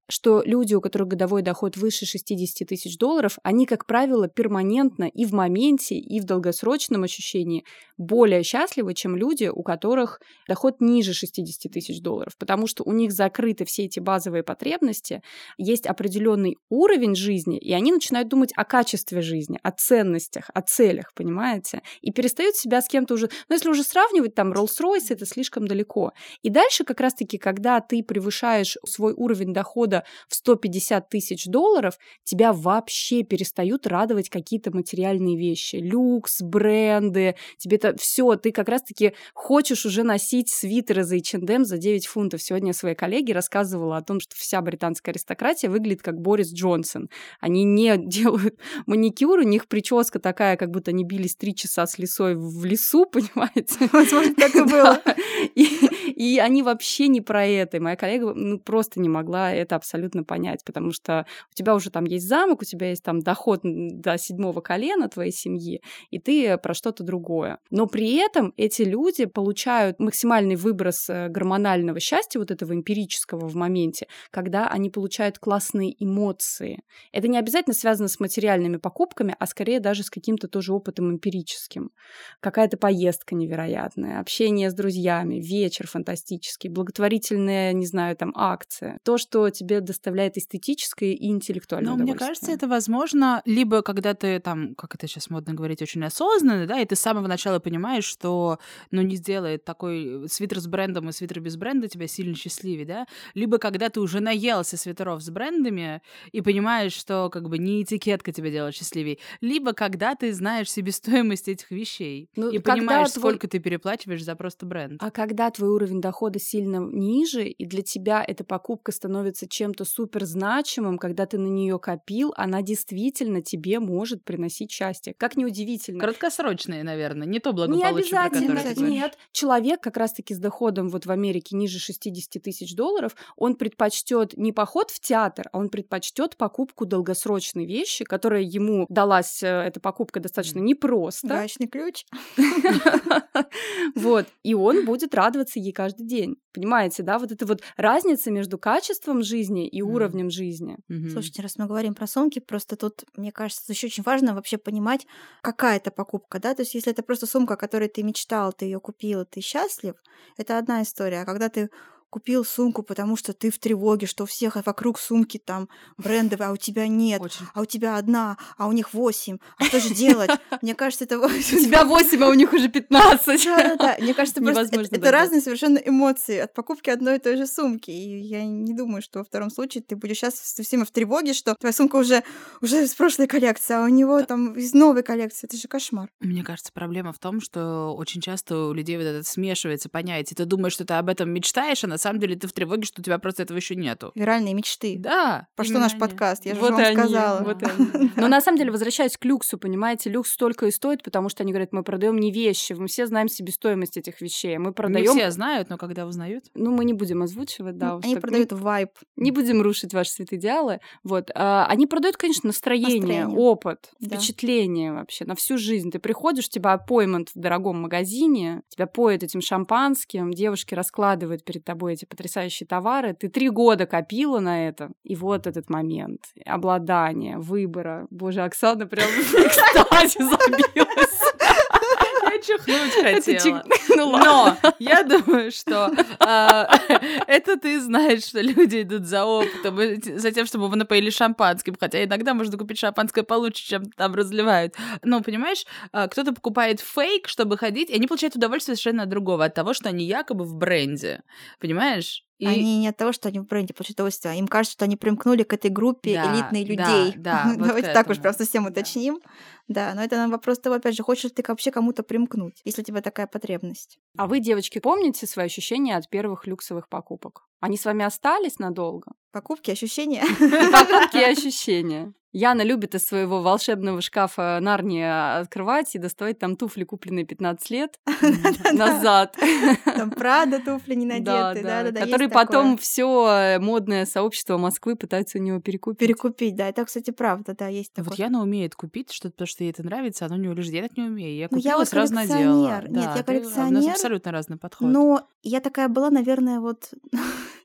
что люди, у которых годовой доход выше 60 тысяч долларов, они, как правило, перманентно и в моменте, и в долгосрочном ощущении более счастливы, чем люди, у которых доход ниже 60 тысяч долларов, потому что у них закрыты все эти базовые потребности, есть определенный уровень жизни, и они начинают думать о качестве жизни, о ценностях, о целях, понимаете? И перестают себя с кем-то уже... Ну, если уже сравнивать, там, Rolls-Royce, это слишком далеко. И дальше как раз-таки, когда ты превышаешь свой уровень дохода в 150 тысяч долларов, тебя вообще перестают радовать какие-то материальные вещи. Люкс, бренды, тебе это все, ты как раз-таки хочешь уже носить свитеры за H&M за 9 фунтов. Сегодня своей коллеге рассказывала о том, что вся британская аристократия выглядит как Борис Джонсон. Они не <laughs> делают маникюр, у них прическа такая, как будто они бились три часа с лисой в лесу, <laughs> понимаете? <laughs> Возможно, так и <laughs> было. И, они вообще не про это. И моя коллега ну, просто не могла это абсолютно понять, потому что у тебя уже там есть замок, у тебя есть там доход до седьмого колена твоей семьи, и ты про что-то другое. Но при этом эти люди получают максимальный выброс э, гормонального счастья, вот этого эмпирического в моменте, когда они получают классные эмоции. Это не обязательно связано с материальными покупками, а скорее даже с каким-то тоже опытом эмпирическим. Какая-то поездка невероятная, общение с друзьями, вечер фантастический, благотворительная, не знаю, там, акция. То, что тебе доставляет эстетическое и интеллектуальное Но мне удовольствие. кажется, это возможно либо когда ты там, как это сейчас модно говорить, очень осознанный, да, и ты с самого начала понимаешь, что, ну, не сделает такой свитер с брендом и свитер без бренда тебя сильно счастливее, да, либо когда ты уже наелся свитеров с брендами и понимаешь, что как бы не этикетка тебя делает счастливее, либо когда ты знаешь себестоимость этих вещей Ну, и понимаешь, твой- сколько ты переплачиваешь за просто бренд. А когда твой уровень дохода сильно ниже, и для тебя эта покупка становится чем-то супер значимым, когда ты на нее копил, она действительно тебе может приносить счастье. Как неудивительно. Краткосрочные, наверное, не то Не благополучие, про обязательно, говоришь. нет. Человек как раз-таки с доходом вот в Америке ниже 60 тысяч долларов, он предпочтет не поход в театр, а он предпочтет покупку долгосрочной вещи, которая ему далась, э, эта покупка достаточно непросто. Гаечный ключ. <laughs> <laughs> <laughs> Вот. И он будет радоваться ей каждый день. Понимаете, да? Вот это вот разница между качеством жизни и уровнем жизни. Слушайте, раз мы говорим про сумки, просто тут, мне кажется, еще очень важно вообще понимать, какая это покупка, да, то есть если это просто сумка, о которой ты мечтал, ты ее купил, ты счастлив, это одна история, а когда ты купил сумку, потому что ты в тревоге, что у всех вокруг сумки там брендовые, а у тебя нет, Очень. а у тебя одна, а у них восемь, а что же делать? <laughs> Мне кажется, это... У <laughs> тебя 8, а у них уже 15. Да-да-да, мне кажется, просто это, разные совершенно эмоции от покупки одной и той же сумки. И я не думаю, что во втором случае ты будешь сейчас совсем в тревоге, что твоя сумка уже, уже из прошлой коллекции, а у него там из новой коллекции. Это же кошмар. Мне кажется, проблема в том, что очень часто у людей вот это смешивается понятие. Ты думаешь, что ты об этом мечтаешь, а на самом деле ты в тревоге, что у тебя просто этого еще нету. Виральные мечты. Да. Про что наш они. подкаст? Я же Вот вам и они, сказала. вот <laughs> они. Но на самом деле, возвращаясь к люксу, понимаете, люкс столько и стоит, потому что они говорят, мы продаем не вещи, мы все знаем себестоимость этих вещей, мы Не продаем. все знают, но когда узнают. Ну, мы не будем озвучивать, да. Ну, Они так продают вайб. Не будем рушить ваши святые идеалы. Вот. А, они продают, конечно, настроение, опыт, впечатление вообще на всю жизнь. Ты приходишь, тебя аппоймент в дорогом магазине, тебя поют этим шампанским, девушки раскладывают перед тобой эти потрясающие товары. Ты три года копила на это. И вот этот момент обладания, выбора. Боже, Оксана прям <laughs> в экстазе забилась. Чихнуть хотела. <laughs> Ну ладно. Но я думаю, что а, <laughs> это ты знаешь, что люди идут за опытом, за тем, чтобы вы напоили шампанским, хотя иногда можно купить шампанское получше, чем там разливают. Но, понимаешь, а, кто-то покупает фейк, чтобы ходить, и они получают удовольствие совершенно от другого, от того, что они якобы в бренде. Понимаешь? И- Они не от того, что они в бренде получают удовольствие, а им кажется, что они примкнули к этой группе Да, элитных да, людей. да, <laughs> вот к Давайте так уж этому. прям совсем Да. Да, но это вопрос того, опять же, хочешь ли ты вообще кому-то примкнуть, если у тебя такая потребность. А вы, девочки, помните свои ощущения от первых люксовых покупок? Они с вами остались надолго? Покупки, ощущения. <laughs> Покупки и <laughs> ощущения. Яна любит из своего волшебного шкафа Нарния открывать и доставать там туфли, купленные 15 лет <laughs> назад. Там Прада туфли не Да, надеты, да, да-да-да. Которые потом все модное сообщество Москвы пытаются у него перекупить. перекупить, да, это, кстати, правда, да, есть А такое. Вот Яна умеет купить что-то, потому что ей это нравится, оно у нее лежит. Я так не умею. Я Ну, купила, я вот сразу надела. коллекционер. Нет, я а У нас коллекционер, абсолютно разный подход. Но я такая была, наверное, вот,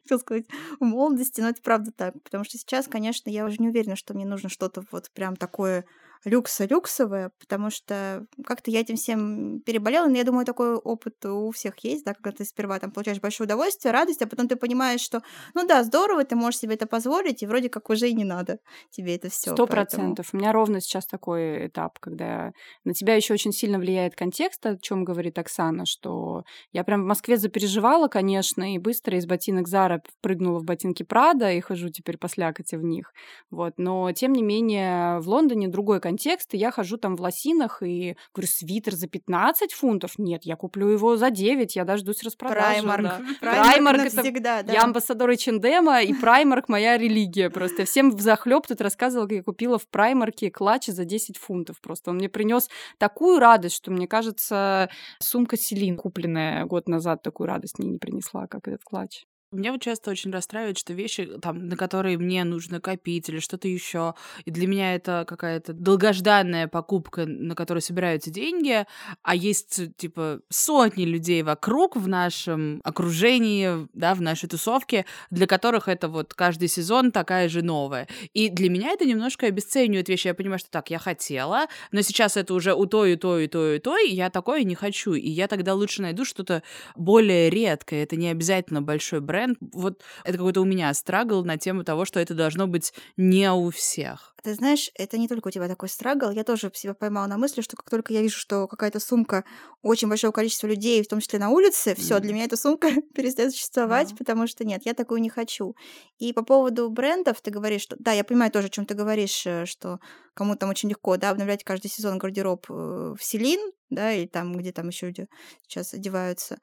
хотел сказать, в молодости, но это правда так. Потому что сейчас, конечно, я уже не уверена, что мне нужно что-то вот прям такое люкса-люксовое, потому что как-то я этим всем переболела, но я думаю, такой опыт у всех есть, да, когда ты сперва там получаешь большое удовольствие, радость, а потом ты понимаешь, что, ну да, здорово, ты можешь себе это позволить, и вроде как уже и не надо тебе это все. Сто процентов. У меня ровно сейчас такой этап, когда на тебя еще очень сильно влияет контекст, о чем говорит Оксана, что я прям в Москве запереживала, конечно, и быстро из ботинок Зара прыгнула в ботинки Прада и хожу теперь по слякоти в них. Вот. Но, тем не менее, в Лондоне другой контекст, и я хожу там в лосинах и говорю, свитер за 15 фунтов? Нет, я куплю его за 9, я дождусь распродажи. Праймарк. да. <laughs> Праймарк Праймарк это да. Я амбассадор H&M, и Праймарк моя религия. Просто всем в захлеб тут рассказывала, как я купила в Праймарке клатч за 10 фунтов. Просто он мне принес такую радость, что, мне кажется, сумка Селин, купленная год назад, такую радость мне не принесла, как этот клатч. Меня вот часто очень расстраивает, что вещи, там, на которые мне нужно копить или что-то еще, и для меня это какая-то долгожданная покупка, на которую собираются деньги, а есть, типа, сотни людей вокруг в нашем окружении, да, в нашей тусовке, для которых это вот каждый сезон такая же новая. И для меня это немножко обесценивает вещи. Я понимаю, что так, я хотела, но сейчас это уже у той, и той, и той, и той, и я такое не хочу. И я тогда лучше найду что-то более редкое. Это не обязательно большой бренд, бренд. Вот это какой-то у меня страгл на тему того, что это должно быть не у всех. Ты знаешь, это не только у тебя такой страгл. Я тоже себя поймала на мысли, что как только я вижу, что какая-то сумка очень большого количества людей, в том числе на улице, <laughs> все, для меня эта сумка <laughs> перестает существовать, потому что нет, я такую не хочу. И по поводу брендов ты говоришь, что да, я понимаю тоже, о чем ты говоришь, э, что кому там очень легко, да, обновлять каждый сезон гардероб э, в Селин, да, или там, где там еще люди сейчас одеваются.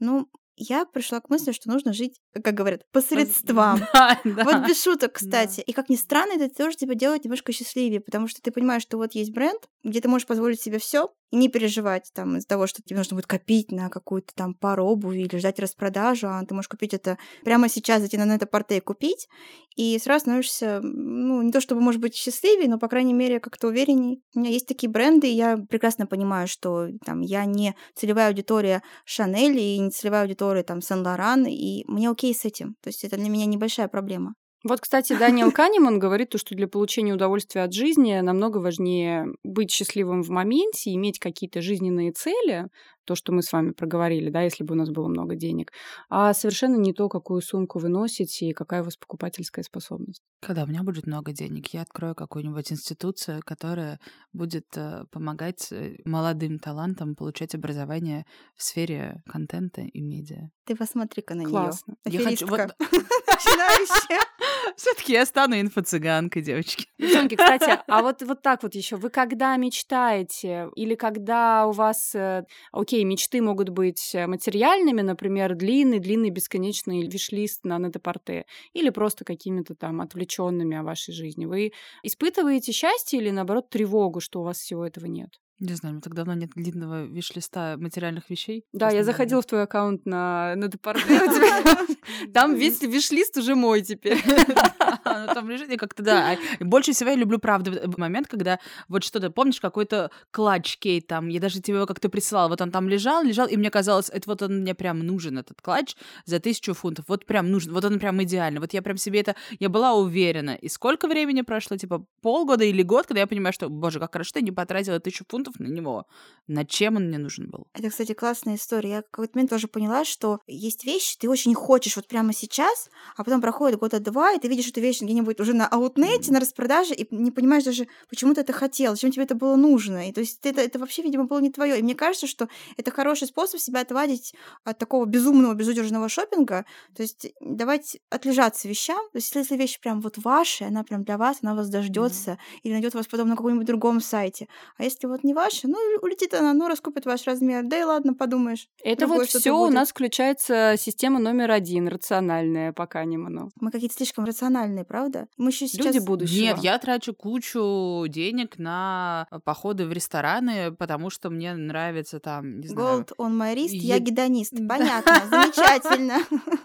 Ну, я пришла к мысли, что нужно жить, как говорят, по средствам. <laughs> Да, да. Вот без шуток, кстати. И как ни странно, это тоже тебя делает немножко счастливее, потому что ты понимаешь, что вот есть бренд, где ты можешь позволить себе все и не переживать там из-за того, что тебе нужно будет копить на какую-то там пару обуви или ждать распродажу, а ты можешь купить это прямо сейчас, зайти на нетопорте и купить, и сразу становишься, ну, не то чтобы, может быть, счастливее, но, по крайней мере, как-то уверенней. У меня есть такие бренды, и я прекрасно понимаю, что там я не целевая аудитория Шанель и не целевая аудитория там Сен-Лоран, и мне окей с этим. То есть это для меня небольшая проблема. Вот, кстати, Даниэл <laughs> Канеман говорит, то, что для получения удовольствия от жизни намного важнее быть счастливым в моменте, иметь какие-то жизненные цели, то, что мы с вами проговорили, да, если бы у нас было много денег, а совершенно не то, какую сумку вы носите и какая у вас покупательская способность. Когда у меня будет много денег, я открою какую-нибудь институцию, которая будет э, помогать э, молодым талантам получать образование в сфере контента и медиа. Ты посмотри-ка на нее. Классно. Я хочу- вот- <laughs> Начинающая. <laughs> Все-таки я стану инфо-цыганкой, девочки. Девчонки, кстати, <laughs> а вот, вот так вот еще. Вы когда мечтаете? Или когда у вас, э, окей, мечты могут быть э, материальными, например, длинный-длинный бесконечный виш-лист на Нетопорте, или просто какими-то там отвлеченными о вашей жизни. Вы испытываете счастье или, наоборот, тревогу, что у вас всего этого нет? Не знаю, у меня так давно нет длинного виш-листа материальных вещей. Да, я заходила в твой аккаунт на у <laughs> тебя- Там весь виш-лист уже мой теперь. <laughs> Ну, Там лежит, и как-то, да. И Больше всего я люблю, правда, момент, когда вот что-то, помнишь, какой-то клатч Кейт там, я даже тебе его как-то присылала, вот он там лежал, лежал, и мне казалось, это вот он мне прям нужен, этот клатч, за тысячу фунтов, вот прям нужен, вот он прям идеальный, вот я прям себе это, я была уверена. И сколько времени прошло, типа полгода или год, когда я понимаю, что, боже, как хорошо, что я не потратила тысячу фунтов на него. На чем он мне нужен был? Это, кстати, классная история. Я в какой-то момент тоже поняла, что есть вещи, ты очень хочешь вот прямо сейчас, а потом проходит года два, и ты видишь эту вещь где-нибудь уже на аутнете, на распродаже, и не понимаешь даже, почему ты это хотел, зачем тебе это было нужно. И то есть это, это вообще, видимо, было не твое. И мне кажется, что это хороший способ себя отвадить от такого безумного, безудержного шопинга. То есть давать отлежаться вещам. То есть если вещь прям вот ваша, она прям для вас, она вас дождется или найдет вас потом на каком-нибудь другом сайте. А если вот не ваша, ну, улетит она, ну, раскупит ваш размер. Да и ладно, подумаешь. Это вот все у нас включается система номер один, рациональная по Канеману. Мы какие-то слишком рациональные, правда? Мы еще сейчас... Люди будущего. Нет, я трачу кучу денег на походы в рестораны, потому что мне нравится там, не знаю... Gold on my wrist, я Е- гедонист. Понятно, <laughs> замечательно. <laughs>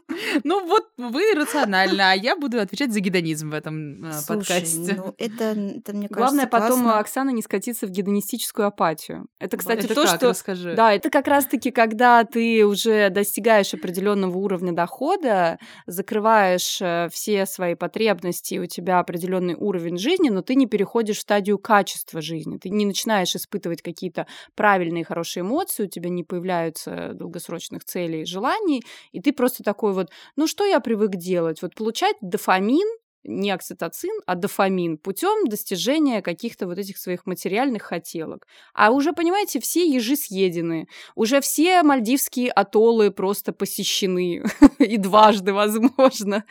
Ну вот вы рационально, а я буду отвечать за гедонизм в этом э, Слушай, подкасте. ну это, это мне кажется, Главное потом классно. Оксана не скатиться в гедонистическую апатию. Это, кстати, Это то, как? что... Расскажи. Да, это как раз-таки, когда ты уже достигаешь определенного уровня дохода, закрываешь э, все свои потребности, у тебя определенный уровень жизни, но ты не переходишь в стадию качества жизни. Ты не начинаешь испытывать какие-то правильные, хорошие эмоции, у тебя не появляются долгосрочных целей и желаний, и ты просто такой вот, ну что я привык делать? Вот получать дофамин, не окситоцин, а дофамин путем достижения каких-то вот этих своих материальных хотелок. А уже, понимаете, все ежи съедены, уже все мальдивские атоллы просто посещены, <laughs> и дважды, возможно,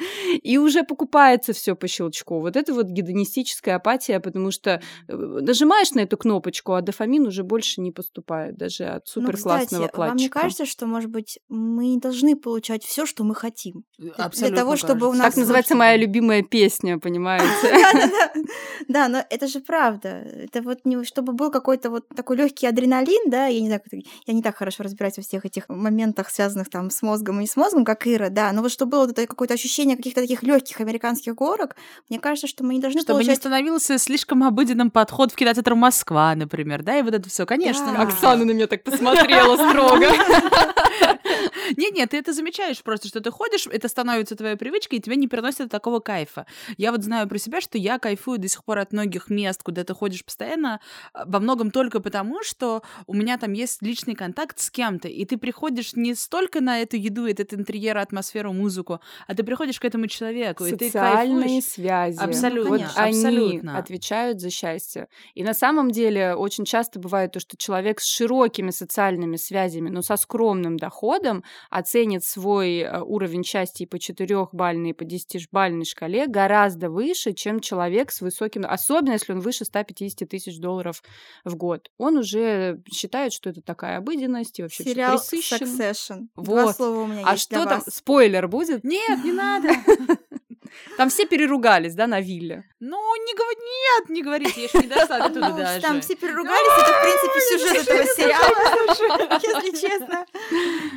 и уже покупается все по щелчку. Вот это вот гедонистическая апатия, потому что э, нажимаешь на эту кнопочку, а дофамин уже больше не поступает даже от Ну, суперклассного кстати, вам не платчика. кажется, что, может быть, мы не должны получать все, что мы хотим? Абсолютно того, чтобы у нас Так называется моя любимая песня, понимаете? <laughs> Да-да-да. Да, но это же правда. Это вот не чтобы был какой-то вот такой легкий адреналин, да, я не знаю, я не так хорошо разбираюсь во всех этих моментах, связанных там с мозгом и не с мозгом, как Ира, да, но вот чтобы было это какое-то ощущение каких-то таких легких американских горок, мне кажется, что мы не должны Чтобы не становился слишком обыденным подход в кинотеатр Москва, например, да, и вот это все, конечно. Оксана на меня так посмотрела строго. <laughs> Нет-нет, ты это замечаешь просто, что ты ходишь, это становится твоей привычкой, и тебе не приносит такого кайфа. Я вот знаю про себя, что я кайфую до сих пор от многих мест, куда ты ходишь постоянно, а, во многом только потому, что у меня там есть личный контакт с кем-то, и ты приходишь не столько на эту еду, этот интерьер, атмосферу, музыку, а ты приходишь к этому человеку, Социальные и ты кайфуешь. связи. Абсолютно, вот абсолютно. они отвечают за счастье. И на самом деле очень часто бывает то, что человек с широкими социальными связями, но со скромным доходом оценит свой э, уровень счастья по четырехбальной, и по десятибальной шкале гораздо выше, чем человек с высоким... Особенно, если он выше 150 тысяч долларов в год. Он уже считает, что это такая обыденность и вообще Сериал. Succession. Два Вот. слова у меня А есть что там? вас. Спойлер будет? Нет, не надо. <laughs> Там все переругались, да, на вилле. Ну, не говори, нет, не говорите, я еще не дошла до туда Ну, даже. Там все переругались, это, в принципе, <laughs> сюжет этого сериала, <laughs> если честно.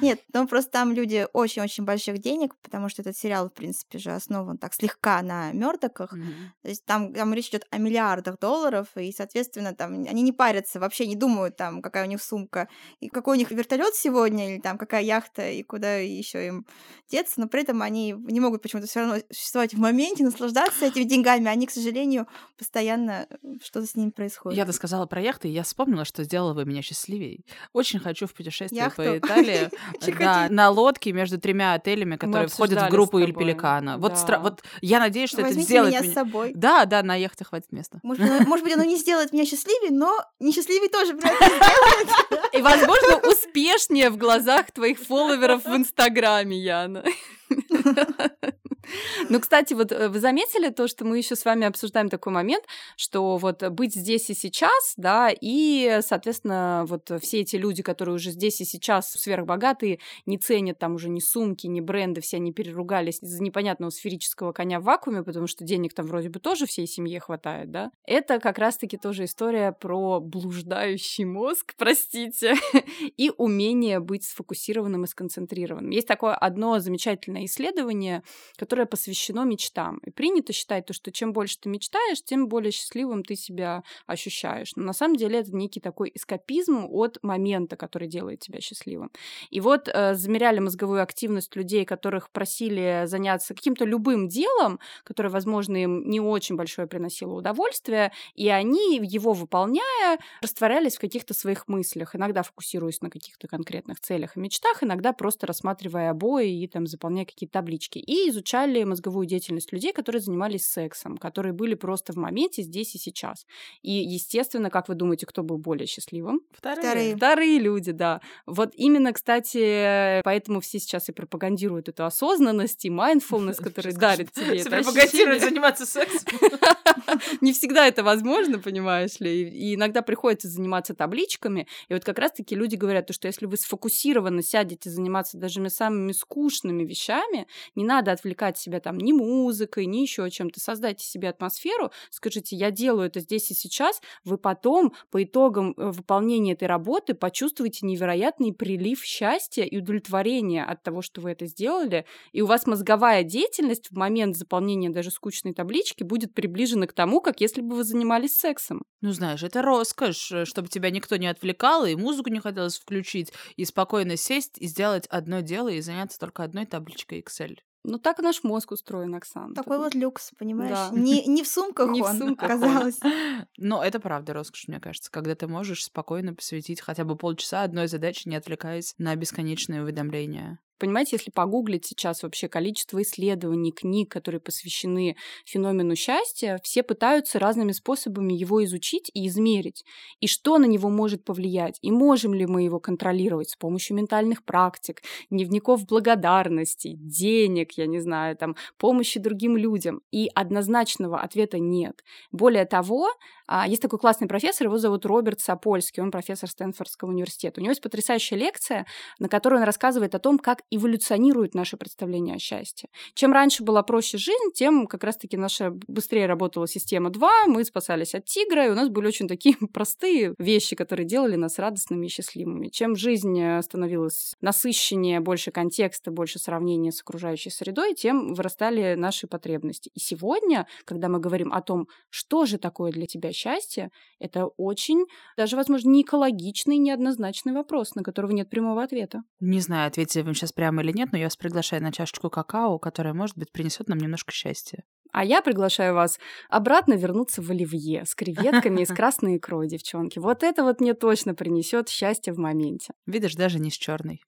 Нет, ну просто там люди очень-очень больших денег, потому что этот сериал, в принципе, же основан так слегка на Мёрдоках. Мгм. То есть там, там речь идет о миллиардах долларов, и, соответственно, там они не парятся, вообще не думают, там, какая у них сумка, и какой у них вертолет сегодня, или там какая яхта, и куда еще им деться, но при этом они не могут почему-то все равно существовать в моменте, наслаждаться этими деньгами, они, к сожалению, постоянно э, что-то с ними происходит. Я сказала про яхты, и я вспомнила, что сделала вы меня счастливее. Очень хочу в путешествие Яхту? по <laughs> Италии. Очень Да, на лодке между тремя отелями, которые входят в группу Иль. Пеликана. Вот, Да. стра- вот я надеюсь, что это Возьмите сделает меня меня... с собой. Да, да, на яхте хватит места. Может быть, оно, может быть, оно не сделает меня счастливее, но несчастливее тоже при этом сделает. И, возможно, успешнее в глазах твоих фолловеров в Инстаграме, Яна. <laughs> <laughs> Ну, кстати, вот э, вы заметили то, что мы еще с вами обсуждаем такой момент, что вот быть здесь и сейчас, да, и, соответственно, вот все эти люди, которые уже здесь и сейчас сверхбогатые, не ценят там уже ни сумки, ни бренды, все они переругались из-за непонятного сферического коня в вакууме, потому что денег там вроде бы тоже всей семье хватает, да. Это как раз-таки тоже история про блуждающий мозг, <laughs> простите, <laughs> и умение быть сфокусированным и сконцентрированным. Есть такое одно замечательное исследование, которое посвящено мечтам. И принято считать то, что чем больше ты мечтаешь, тем более счастливым ты себя ощущаешь. Но на самом деле это некий такой эскапизм от момента, который делает тебя счастливым. И вот э, замеряли мозговую активность людей, которых просили заняться каким-то любым делом, которое, возможно, им не очень большое приносило удовольствие, и они, его выполняя, растворялись в каких-то своих мыслях, иногда фокусируясь на каких-то конкретных целях и мечтах, иногда просто рассматривая обои и там заполняя какие-то таблички. И изучали мозговую деятельность людей, которые занимались сексом, которые были просто в моменте здесь и сейчас. И, естественно, как вы думаете, кто был более счастливым? Вторые. Вторые люди, да. Вот именно, кстати, поэтому все сейчас и пропагандируют эту осознанность и mindfulness, <laughs> который дарит тебе это Пропагандирует ощущение. заниматься сексом. <laughs> <laughs> Не всегда это возможно, понимаешь ли. И иногда приходится заниматься табличками. И вот как раз-таки люди говорят, то, что если вы сфокусированно сядете заниматься даже самыми скучными вещами, не надо отвлекать себя там ни музыкой, ни еще чем-то. Создайте себе атмосферу, скажите, я делаю это здесь и сейчас. Вы потом, по итогам э, выполнения этой работы, почувствуете невероятный прилив счастья и удовлетворения от того, что вы это сделали. И у вас мозговая деятельность в момент заполнения даже скучной таблички будет приближена к тому, как если бы вы занимались сексом. Ну, знаешь, это роскошь, э, чтобы тебя никто не отвлекал, и музыку не хотелось включить, и спокойно сесть и сделать одно дело и заняться только одной табличкой Excel. Ну, так наш мозг устроен, Оксана. Такой вот люкс, понимаешь? Да. Не, не в сумках Не в он, сумках он. оказалось. <laughs> Но это правда роскошь, мне кажется, когда ты можешь спокойно посвятить хотя бы полчаса одной задаче, не отвлекаясь на бесконечные уведомления. Понимаете, если погуглить сейчас вообще количество исследований, книг, которые посвящены феномену счастья, все пытаются разными способами его изучить и измерить. И что на него может повлиять? И можем ли мы его контролировать с помощью ментальных практик, дневников благодарности, денег, я не знаю, там, помощи другим людям? И однозначного ответа нет. Более того, а, есть такой классный профессор, его зовут Роберт Сапольский, он профессор Стэнфордского университета. У него есть потрясающая лекция, на которой он рассказывает о том, как эволюционирует наше представление о счастье. Чем раньше была проще жизнь, тем как раз-таки наша быстрее работала система 2, мы спасались от тигра, и у нас были очень такие <laughs> простые вещи, которые делали нас радостными и счастливыми. Чем жизнь э, становилась насыщеннее, больше контекста, больше сравнения с окружающей средой, тем вырастали наши потребности. И сегодня, когда мы говорим о том, что же такое для тебя счастье, это очень, даже, возможно, не экологичный, неоднозначный вопрос, на которого нет прямого ответа. Не знаю, ответили вам сейчас прямо или нет, но я вас приглашаю на чашечку какао, которая, может быть, принесет нам немножко счастья. А я приглашаю вас обратно вернуться в оливье с креветками и с <laughs> красной икрой, девчонки. Вот это вот мне точно принесет счастье в моменте. Видишь, даже не с черной.